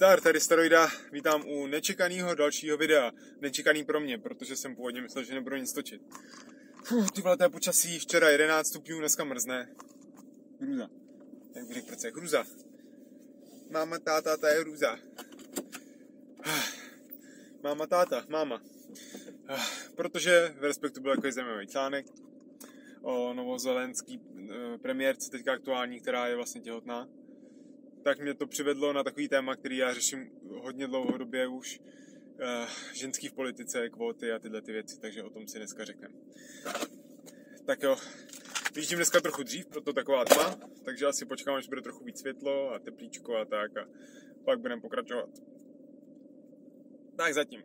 Zdar, tady Steroida, vítám u nečekaného dalšího videa. Nečekaný pro mě, protože jsem původně myslel, že nebudu nic točit. Fuh, ty to je počasí, včera 11 stupňů, dneska mrzne. Hruza. Jak řekl, je hruza. Máma, táta, to je hruza. Máma, táta, máma. Protože v Respektu byl takový zajímavý článek o novozelenský eh, premiérce, teďka aktuální, která je vlastně těhotná tak mě to přivedlo na takový téma, který já řeším hodně dlouhodobě už. Uh, ženský v politice, kvóty a tyhle ty věci, takže o tom si dneska řekneme. Tak jo, vyjíždím dneska trochu dřív, proto taková tma, takže asi počkám, až bude trochu víc světlo a teplíčko a tak a pak budeme pokračovat. Tak zatím.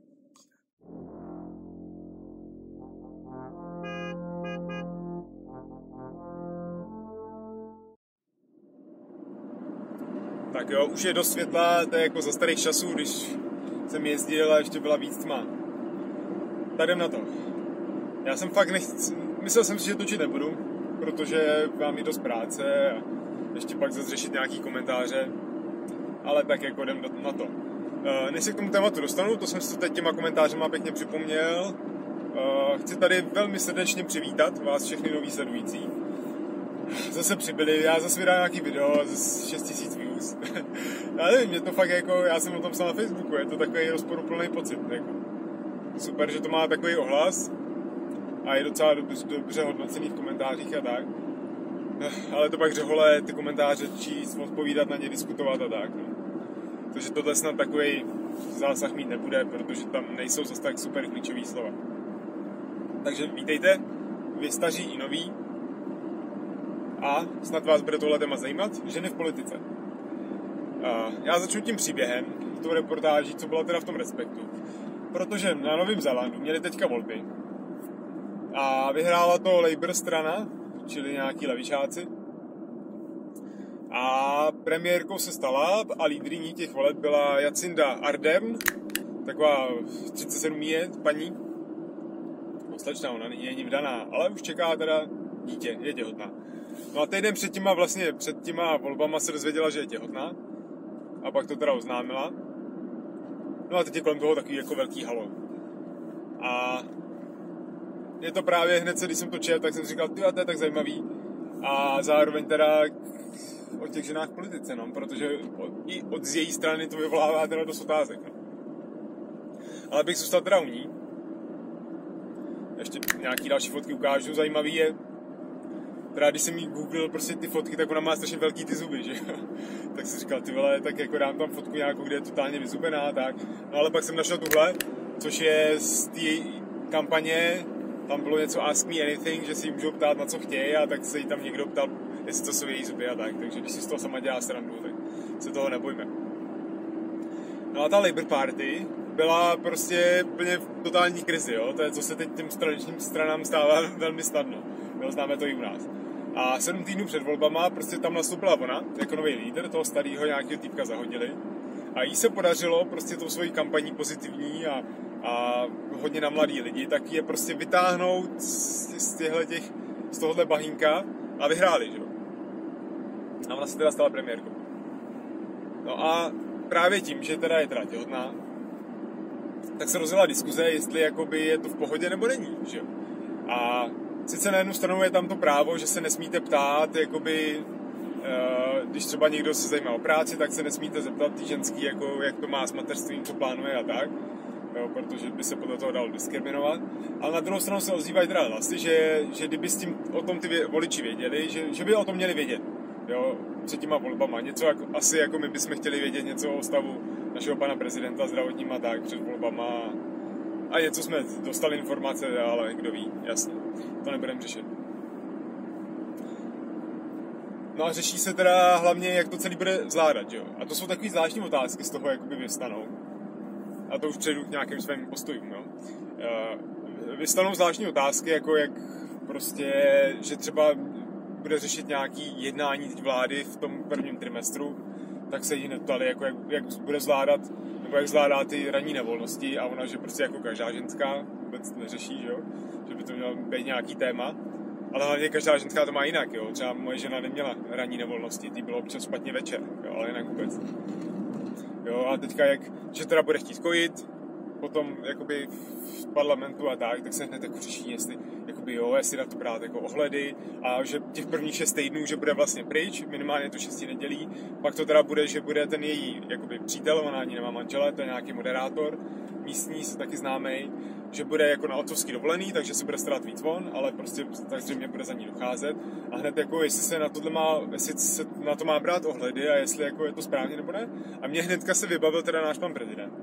Tak jo, už je dost světla, to je jako za starých časů, když jsem jezdil a ještě byla víc tma. Tak jdem na to. Já jsem fakt nechci, myslel jsem si, že točit nebudu, protože mám i dost práce a ještě pak zase řešit nějaký komentáře, ale tak jako jdem na to. Eh, než se k tomu tématu dostanu, to jsem si teď těma komentářema pěkně připomněl, eh, chci tady velmi srdečně přivítat vás všechny nový sledující. Zase přibyli, já zase vydám nějaký video, zase 6000 views. já nevím, mě to fakt jako, já jsem o tom psal na Facebooku, je to takový rozporuplný pocit. Jako. Super, že to má takový ohlas a je docela dobře, dobře hodnocený v komentářích a tak. Ale to pak řehole ty komentáře číst, odpovídat na ně, diskutovat a tak. No. Takže tohle snad takový zásah mít nebude, protože tam nejsou zase tak super klíčový slova. Takže vítejte, vy staří i noví, a snad vás bude tohle téma zajímat, ženy v politice. Já začnu tím příběhem, tou reportáží, co byla teda v tom respektu. Protože na Novém Zélandu měli teďka volby a vyhrála to Labour strana, čili nějaký levičáci. A premiérkou se stala a lídriní těch voleb byla Jacinda Ardern, taková 37 je paní, slečna, ona není vdaná, ale už čeká teda dítě, je těhotná. No a týden před těma, vlastně před těma volbama se dozvěděla, že je těhotná. A pak to teda oznámila. No a teď je kolem toho takový jako velký halo. A je to právě hned se, když jsem to četl, tak jsem říkal, ty to je tak zajímavý. A zároveň teda o těch ženách v politice, no, protože i od z její strany to vyvolává teda dost otázek. No. Ale bych zůstal teda u ní. Ještě nějaký další fotky ukážu. Zajímavý je, Právě když jsem jí googlil prostě ty fotky, tak ona má strašně velký ty zuby, že tak jsem říkal, ty vole, tak jako dám tam fotku nějakou, kde je totálně vyzubená, tak. No ale pak jsem našel tuhle, což je z té kampaně, tam bylo něco Ask Me Anything, že si jí můžou ptát na co chtějí a tak se jí tam někdo ptal, jestli to jsou její zuby a tak. Takže když si z toho sama dělá srandu, tak se toho nebojme. No a ta Labour Party byla prostě úplně v totální krizi, jo. To je, co se teď těm straničním stranám stává velmi snadno. Jo, známe to i u nás. A sedm týdnů před volbama prostě tam nastoupila ona, jako nový líder, toho starého nějakého týpka zahodili. A jí se podařilo prostě tou svojí kampaní pozitivní a, a hodně na mladý lidi, tak je prostě vytáhnout z, z těch, z tohohle bahínka a vyhráli, že jo. A ona se teda stala premiérkou. No a právě tím, že teda je teda těhotná, tak se rozjela diskuze, jestli jakoby je to v pohodě nebo není, že jo. A sice na jednu stranu je tam to právo, že se nesmíte ptát, jakoby, uh, když třeba někdo se zajímá o práci, tak se nesmíte zeptat ty ženský, jako, jak to má s mateřstvím, co plánuje a tak, jo, protože by se podle toho dalo diskriminovat. Ale na druhou stranu se ozývají teda hlasy, že, že kdyby s tím o tom ty voliči věděli, že, že by o tom měli vědět, jo, před těma volbama. Něco jako, asi jako my bychom chtěli vědět něco o stavu našeho pana prezidenta zdravotním a tak před volbama a něco jsme dostali informace, ale kdo ví, jasně, to nebudeme řešit. No a řeší se teda hlavně, jak to celý bude zvládat, jo. A to jsou takové zvláštní otázky z toho, jakoby vystanou. A to už přejdu k nějakým svým postojům, jo. Uh, vystanou zvláštní otázky, jako jak prostě, že třeba bude řešit nějaký jednání vlády v tom prvním trimestru, tak se jí neptali, jako jak, jak bude zvládat nebo jak zvládá ty ranní nevolnosti a ona, že prostě jako každá ženská vůbec neřeší, že jo? že by to mělo být nějaký téma. Ale hlavně každá ženská to má jinak, jo. Třeba moje žena neměla ranní nevolnosti, ty bylo občas špatně večer, jo, ale jinak vůbec. Jo, a teďka jak, že teda bude chtít kojit, potom jakoby v parlamentu a tak, tak se hned jako řeší, jestli, jakoby jo, jestli na to brát jako ohledy a že těch prvních šest týdnů, že bude vlastně pryč, minimálně to šesti nedělí, pak to teda bude, že bude ten její jakoby přítel, ona ani nemá manžele, to je nějaký moderátor, místní, se taky známý, že bude jako na otcovský dovolený, takže se bude starat víc von, ale prostě tak zřejmě bude za ní docházet. A hned jako, jestli se na tohle má, jestli se na to má brát ohledy a jestli jako je to správně nebo ne. A mě hnedka se vybavil teda náš pan prezident.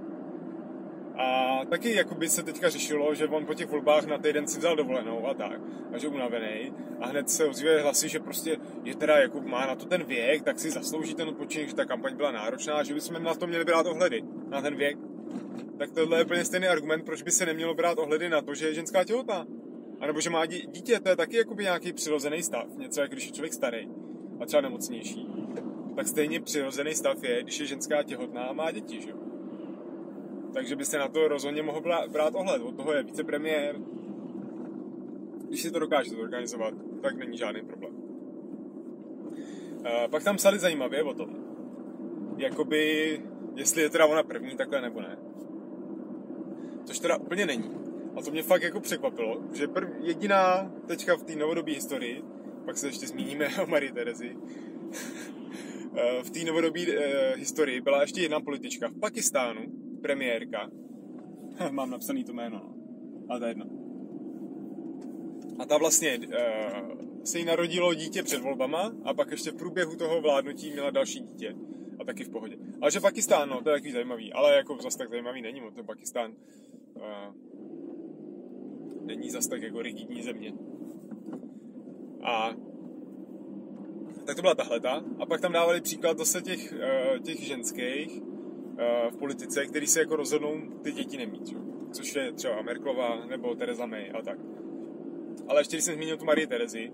A taky jako by se teďka řešilo, že on po těch volbách na týden si vzal dovolenou a tak, a že unavený. A hned se ozývají hlasy, že prostě je teda, jako má na to ten věk, tak si zaslouží ten odpočinek, že ta kampaň byla náročná, že bychom na to měli brát ohledy, na ten věk tak tohle je úplně stejný argument, proč by se nemělo brát ohledy na to, že je ženská těhotná. A nebo že má dítě, to je taky jakoby nějaký přirozený stav. Něco jak když je člověk starý a třeba nemocnější. Tak stejně přirozený stav je, když je ženská těhotná a má děti, že jo. Takže by se na to rozhodně mohl brát ohled. Od toho je vicepremiér. Když si to dokáže zorganizovat, tak není žádný problém. Uh, pak tam psali zajímavě o tom, jakoby, jestli je teda ona první takhle nebo ne což teda úplně není. A to mě fakt jako překvapilo, že prv, jediná teďka v té novodobé historii, pak se ještě zmíníme o Marie Terezi, v té novodobé eh, historii byla ještě jedna politička v Pakistánu, premiérka. Mám napsaný to jméno, no. ale to je jedno. A ta vlastně eh, se jí narodilo dítě před volbama a pak ještě v průběhu toho vládnutí měla další dítě a taky v pohodě. Ale že Pakistán, no, to je takový zajímavý, ale jako zase tak zajímavý není, to Pakistán uh, není zase tak jako rigidní země. A tak to byla tahleta. A pak tam dávali příklad zase těch, uh, těch ženských uh, v politice, který se jako rozhodnou ty děti nemít, jo? což je třeba Merklova nebo Tereza May a tak. Ale ještě když jsem zmínil tu Marie Terezi,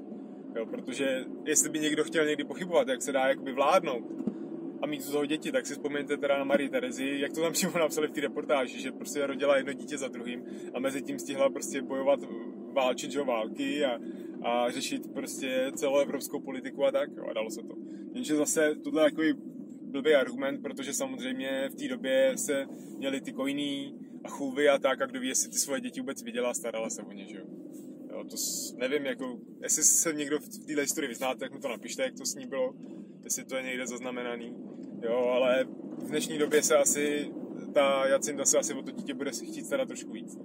jo, protože jestli by někdo chtěl někdy pochybovat, jak se dá jakoby vládnout, a mít z toho děti, tak si vzpomeňte teda na Marie Terezi, jak to tam přímo napsali v té reportáži, že prostě rodila jedno dítě za druhým a mezi tím stihla prostě bojovat, válčit, že války a, a řešit prostě celou evropskou politiku a tak, jo, a dalo se to. Jenže zase tohle je takový blbý argument, protože samozřejmě v té době se měli ty kojný a chůvy a tak, a kdo ví, jestli ty svoje děti vůbec viděla a starala se o ně, že jo. jo to s, nevím, jako, jestli se někdo v této historii vyznáte, tak mi to napište, jak to s ní bylo, jestli to je někde zaznamenaný. Jo, ale v dnešní době se asi ta Jacinda se asi o to dítě bude chtít starat trošku víc.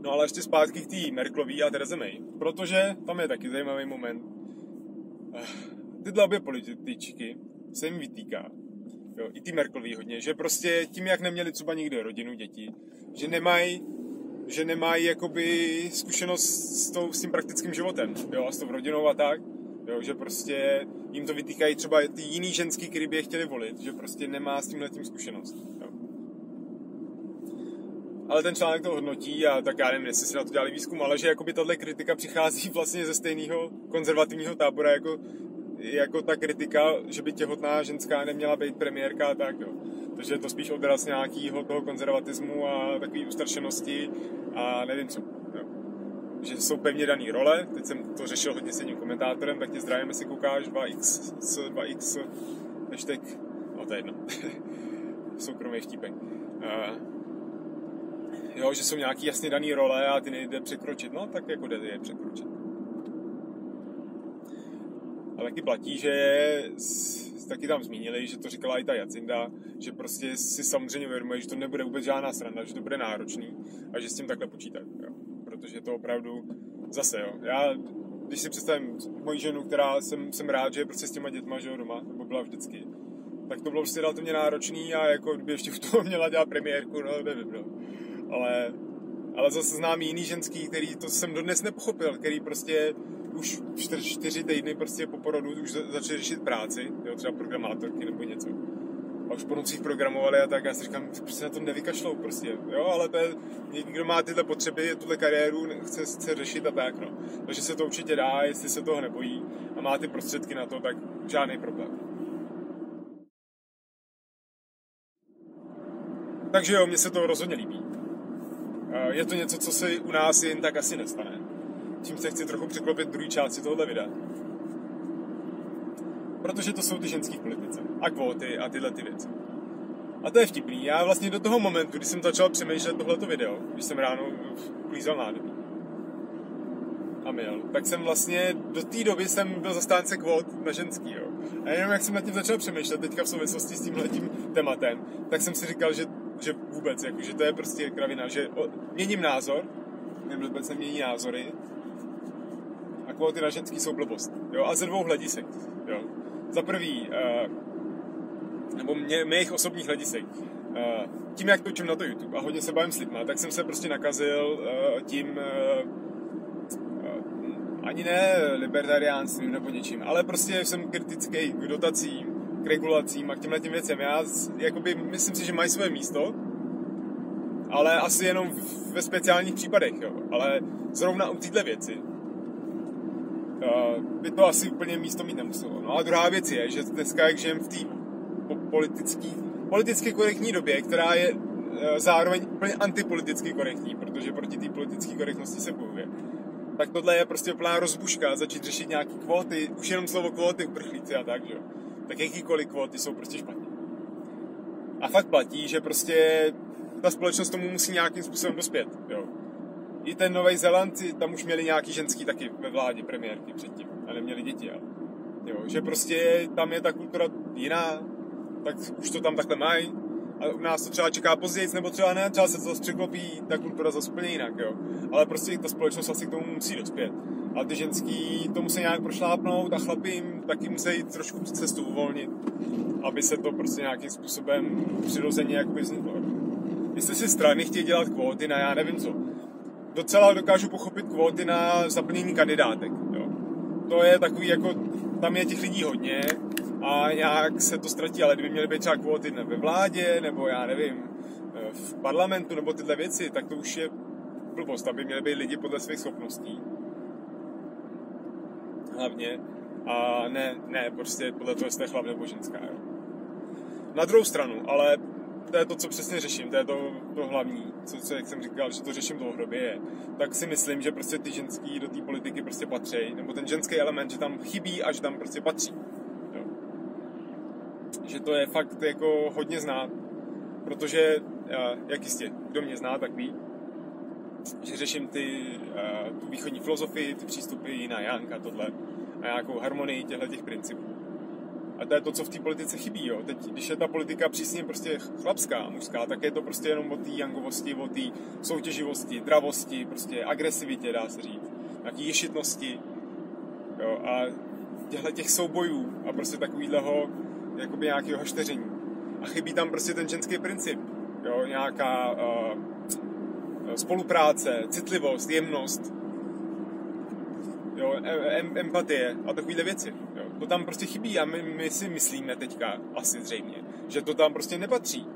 No ale ještě zpátky k té Merklový a Therese May, protože tam je taky zajímavý moment. Tyhle obě političky se jim vytýká, jo, i ty Merklový hodně, že prostě tím, jak neměli třeba nikdy rodinu, děti, že nemají že nemají jakoby zkušenost s, tou, s tím praktickým životem, jo, a s tou rodinou a tak, Jo, že prostě jim to vytýkají třeba ty jiný ženský, který by je chtěli volit, že prostě nemá s tímhle tím zkušenost. Jo. Ale ten článek to hodnotí a tak já nevím, jestli si na to dělali výzkum, ale že jakoby tahle kritika přichází vlastně ze stejného konzervativního tábora jako, jako ta kritika, že by těhotná ženská neměla být premiérka a tak, jo. Takže je to spíš odraz nějakého toho konzervatismu a takové ustrašenosti a nevím co že jsou pevně dané role. Teď jsem to řešil hodně s jedním komentátorem, tak tě zdravím, jestli koukáš 2x, 2x, hashtag, no to je jedno, soukromý vtípek. Uh, jo, že jsou nějaký jasně dané role a ty nejde překročit, no tak jako jde je překročit. A taky platí, že taky tam zmínili, že to říkala i ta Jacinda, že prostě si samozřejmě uvědomuje, že to nebude vůbec žádná sranda, že to bude náročný a že s tím takhle počítat. Jo protože to opravdu zase, jo. Já, když si představím moji ženu, která jsem, jsem rád, že je prostě s těma dětma, že jo, doma, nebo byla vždycky, tak to bylo prostě relativně náročný a jako kdyby ještě v toho měla dělat premiérku, no nevím, no. Ale, ale zase znám jiný ženský, který to jsem dodnes nepochopil, který prostě už čtyři, čtyři týdny prostě po porodu už začali řešit práci, jo, třeba programátorky nebo něco a už po nocích programovali a tak, já si říkám, prostě na to nevykašlou prostě, jo, ale to je, někdo má tyhle potřeby, tuhle kariéru, chce, chce řešit a tak, no. Takže se to určitě dá, jestli se toho nebojí a má ty prostředky na to, tak žádný problém. Takže jo, mně se to rozhodně líbí. Je to něco, co se u nás jen tak asi nestane. Tím se chci trochu překlopit druhý části tohohle videa. Protože to jsou ty ženský politice. A kvóty a tyhle ty věci. A to je vtipný. Já vlastně do toho momentu, kdy jsem začal přemýšlet tohleto video, když jsem ráno uklízel nádobí a měl, tak jsem vlastně do té doby jsem byl zastánce kvót na ženský, jo. A jenom jak jsem nad tím začal přemýšlet teďka v souvislosti s tímhletím tématem, tak jsem si říkal, že, že vůbec, jako, že to je prostě kravina, že o, měním názor, vůbec nemění názory, kvóty na ženský jsou blbost. Jo? A ze dvou hledisek. Jo? Za prvý, uh, nebo mě, mých osobních hledisek, uh, tím, jak točím na to YouTube a hodně se bavím s lidma, tak jsem se prostě nakazil uh, tím, uh, ani ne libertariánstvím nebo něčím, ale prostě jsem kritický k dotacím, k regulacím a k těmhle těm věcem. Já jakoby, myslím si, že mají své místo, ale asi jenom ve speciálních případech, jo. Ale zrovna u téhle věci by to asi úplně místo mít nemuselo. No a druhá věc je, že dneska, jak žijeme v té politický, politicky korektní době, která je uh, zároveň úplně antipoliticky korektní, protože proti té politické korektnosti se bojuje, tak tohle je prostě úplná rozbuška, začít řešit nějaký kvóty, už jenom slovo kvóty uprchlíci a tak, že jo. Tak jakýkoliv kvóty jsou prostě špatně. A fakt platí, že prostě ta společnost tomu musí nějakým způsobem dospět, jo. I ten Nový Zéland, tam už měli nějaký ženský taky ve vládě premiérky předtím a neměli děti, ale. Jo, že prostě tam je ta kultura jiná, tak už to tam takhle mají. A u nás to třeba čeká později, nebo třeba ne, třeba se to zase překlopí, ta kultura zase úplně jinak, jo. Ale prostě ta společnost asi k tomu musí dospět. A ty ženský to musí nějak prošlápnout a chlapi jim taky musí trošku cestu uvolnit, aby se to prostě nějakým způsobem přirozeně jakoby vzniklo. Jestli si strany chtějí dělat kvóty na já nevím co, docela dokážu pochopit kvóty na zaplnění kandidátek. Jo. To je takový jako, tam je těch lidí hodně a nějak se to ztratí, ale kdyby měly být třeba kvóty ve vládě, nebo já nevím, v parlamentu, nebo tyhle věci, tak to už je blbost, aby měly být lidi podle svých schopností. Hlavně. A ne, ne, prostě podle toho, jestli je chlap nebo ženská. Jo. Na druhou stranu, ale to je to, co přesně řeším, to je to, to hlavní, co, co, jak jsem říkal, že to řeším dlouhodobě je, tak si myslím, že prostě ty ženský do té politiky prostě patří, nebo ten ženský element, že tam chybí a že tam prostě patří. Jo. Že to je fakt jako hodně znát, protože, jak jistě, kdo mě zná, tak ví, že řeším ty, tu východní filozofii, ty přístupy jiná Janka, tohle, a nějakou harmonii těchto těch principů. A to je to, co v té politice chybí. Jo. Teď, když je ta politika přísně prostě chlapská, mužská, tak je to prostě jenom o té jangovosti, o té soutěživosti, dravosti, prostě agresivitě, dá se říct, nějaký ješitnosti. Jo. A těchto těch soubojů a prostě takovýhleho jakoby nějakého šteření. A chybí tam prostě ten ženský princip. Jo. Nějaká uh, spolupráce, citlivost, jemnost, jo, em, empatie a takovéhle věci. To tam prostě chybí a my, my si myslíme teďka, asi zřejmě, že to tam prostě nepatří.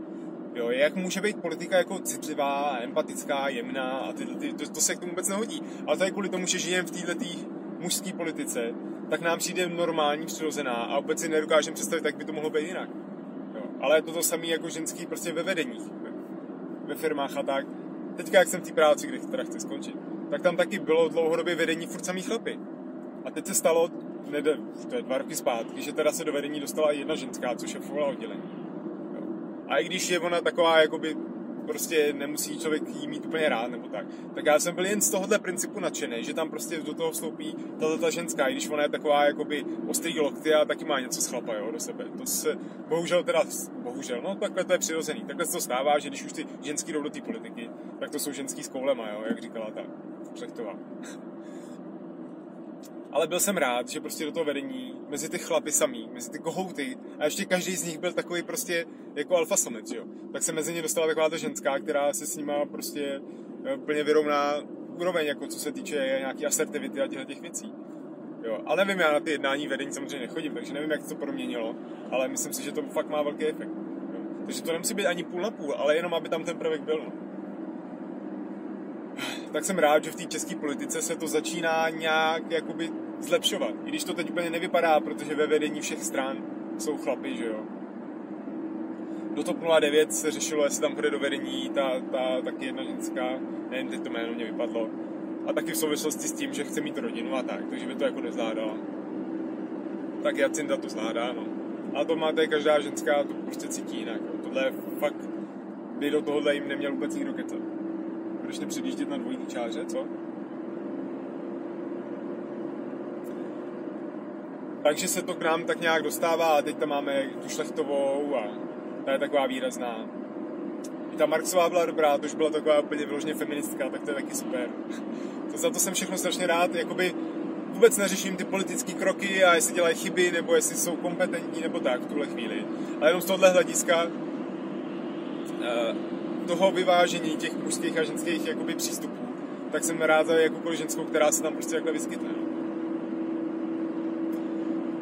Jo, jak může být politika jako citlivá, empatická, jemná a ty, ty, to, to se k tomu vůbec nehodí. Ale to je kvůli tomu, že žijeme v této mužské politice, tak nám přijde normální, přirozená a vůbec si nedokážeme představit, jak by to mohlo být jinak. Jo. Ale je to to samé jako ženský prostě ve vedeních, ve, ve firmách a tak. Teďka, jak jsem v té práci, kde teda chci skončit, tak tam taky bylo dlouhodobě vedení furt samý chlapy. A teď se stalo, ne, to je dva roky zpátky, že teda se do vedení dostala jedna ženská, je šefovala oddělení. Jo. A i když je ona taková, jakoby prostě nemusí člověk jí mít úplně rád nebo tak. Tak já jsem byl jen z tohohle principu nadšený, že tam prostě do toho vstoupí tato ta ženská, i když ona je taková jakoby ostrý lokty a taky má něco z chlapa jo, do sebe. To se bohužel teda, bohužel, no takhle to je přirozený. Takhle se to stává, že když už ty ženský jdou do té politiky, tak to jsou ženský s koulema, jo, jak říkala ta Šlechtová. Ale byl jsem rád, že prostě do toho vedení, mezi ty chlapy samý, mezi ty kohouty, a ještě každý z nich byl takový prostě jako alfa samec, jo. Tak se mezi ně dostala taková ta ženská, která se s nima prostě eh, plně vyrovná úroveň, jako co se týče nějaký asertivity a těchto těch věcí. Jo, ale nevím, já na ty jednání vedení samozřejmě nechodím, takže nevím, jak to proměnilo, ale myslím si, že to fakt má velký efekt. Jo. Takže to nemusí být ani půl na půl, ale jenom, aby tam ten prvek byl. No tak jsem rád, že v té české politice se to začíná nějak jakoby zlepšovat. I když to teď úplně nevypadá, protože ve vedení všech stran jsou chlapy, že jo. Do TOP 09 se řešilo, jestli tam půjde do vedení ta, ta taky jedna ženská, nevím, teď to jméno mě vypadlo. A taky v souvislosti s tím, že chce mít rodinu a tak, takže by to jako nezvládala. tak Jacinda to zvládá, no. A to máte každá ženská, to prostě cítí jinak. Tohle fakt, by do tohohle jim neměl vůbec nikdo kecat. Budeš nepředjíždět na dvojitý čáře, co? Takže se to k nám tak nějak dostává a teď tam máme tu šlechtovou a ta je taková výrazná. I ta Marxová byla dobrá, to už byla taková úplně vyloženě feministka, tak to je taky super. To, za to jsem všechno strašně rád, jakoby vůbec neřeším ty politické kroky a jestli dělají chyby, nebo jestli jsou kompetentní, nebo tak v tuhle chvíli. Ale jenom z tohohle hlediska uh, toho vyvážení těch mužských a ženských jakoby přístupů, tak jsem rád za jakoukoliv ženskou, která se tam prostě takhle vyskytne.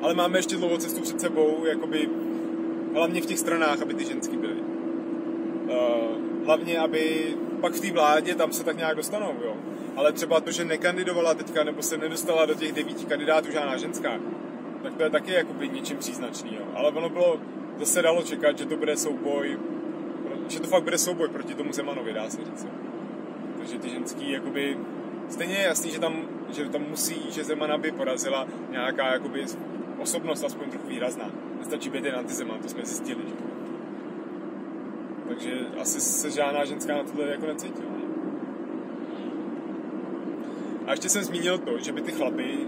Ale máme ještě dlouhou cestu před sebou, jakoby hlavně v těch stranách, aby ty ženský byly. Uh, hlavně, aby pak v té vládě tam se tak nějak dostanou, jo. Ale třeba to, že nekandidovala teďka, nebo se nedostala do těch devíti kandidátů žádná ženská, tak to je taky jakoby něčím příznačný, jo. Ale ono bylo, zase dalo čekat, že to bude souboj, že to fakt bude souboj proti tomu Zemanovi, dá se říct. Takže ty ženský, jakoby, stejně je jasný, že tam, že tam musí, že Zemana by porazila nějaká, jakoby, osobnost aspoň trochu výrazná. Nestačí být jen antizeman, to jsme zjistili, že? Takže asi se žádná ženská na tohle jako necítila. A ještě jsem zmínil to, že by ty chlapy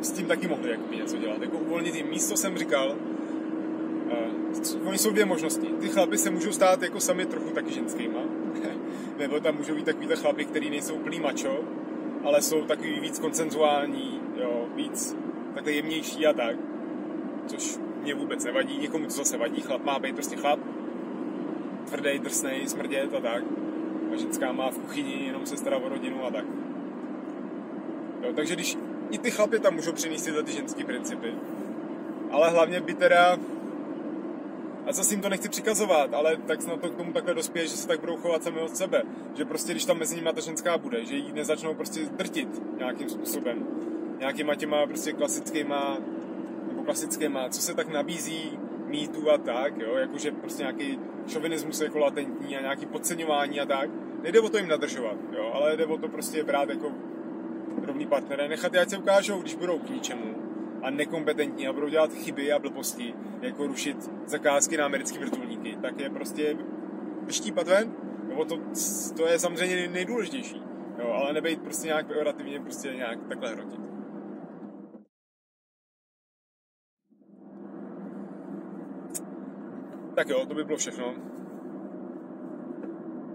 s tím taky mohli jako něco dělat. Jako uvolnit jim místo jsem říkal, uh, oni jsou dvě možnosti. Ty chlapy se můžou stát jako sami trochu taky ženskýma, nebo tam můžou být takový chlapy, který nejsou úplný mačo, ale jsou takový víc koncenzuální, jo, víc takhle jemnější a tak. Což mě vůbec nevadí, někomu to zase vadí, chlap má být prostě chlap, tvrdý, drsnej, smrdět a tak. A ženská má v kuchyni jenom se stará o rodinu a tak. Jo, takže když i ty chlapy tam můžou přinést tyhle ty ženské principy, ale hlavně by teda a zase jim to nechci přikazovat, ale tak snad to k tomu takhle dospěje, že se tak budou chovat sami od sebe. Že prostě, když tam mezi nimi ta ženská bude, že ji nezačnou prostě drtit nějakým způsobem. Nějakýma těma prostě klasickýma, nebo klasickýma, co se tak nabízí mýtu a tak, jo, jakože prostě nějaký šovinismus jako latentní a nějaký podceňování a tak. Nejde o to jim nadržovat, jo, ale jde o to prostě brát jako rovný partnery, nechat ať se ukážou, když budou k ničemu a nekompetentní a budou dělat chyby a blbosti, jako rušit zakázky na americké vrtulníky, tak je prostě vyštípat ven. Nebo to, to je samozřejmě nejdůležitější. Jo, ale nebejt prostě nějak pejorativně prostě nějak takhle hrotit. Tak jo, to by bylo všechno.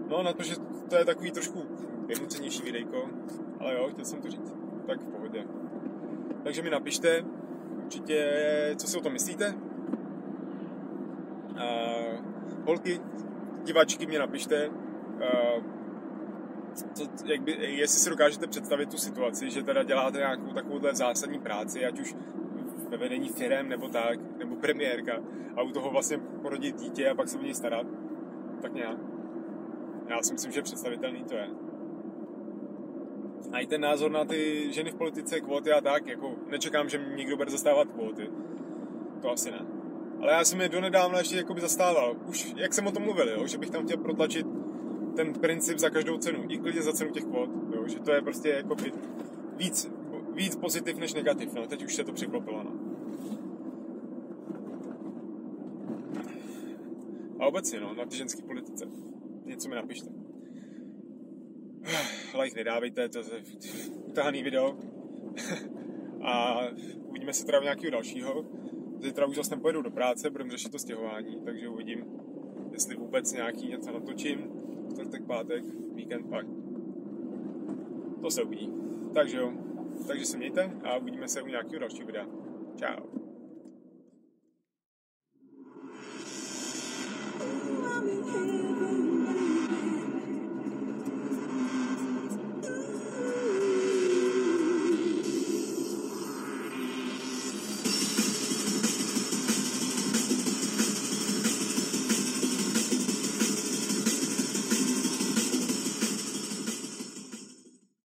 No na to, že to je takový trošku vynucenější videjko, ale jo, chtěl jsem to říct. Tak v pohodě. Takže mi napište určitě, co si o tom myslíte. Uh, holky, diváčky mě napište, uh, co, jak by, jestli si dokážete představit tu situaci, že teda děláte nějakou takovouhle zásadní práci, ať už ve vedení firem nebo tak, nebo premiérka a u toho vlastně porodit dítě a pak se o něj starat, tak nějak. Já si myslím, že představitelný to je. A i ten názor na ty ženy v politice, kvóty a tak, jako nečekám, že někdo bude zastávat kvóty. To asi ne. Ale já jsem je donedávna ještě jakoby zastával. Už, jak jsem o tom mluvil, jo, že bych tam chtěl protlačit ten princip za každou cenu, i klidně za cenu těch kvót, jo, že to je prostě jako víc, víc pozitiv než negativ, no, teď už se to přiklopilo, no. A obecně, no, na ty ženské politice. Něco mi napište. Like nedávejte, to je utahaný video. a uvidíme se teda v nějakého dalšího. Zítra už zase nepojedu do práce, budeme řešit to stěhování, takže uvidím, jestli vůbec nějaký něco natočím. Čtvrtek, pátek, víkend pak. To se uvidí. Takže jo, takže se mějte a uvidíme se u nějakého dalšího videa. Ciao.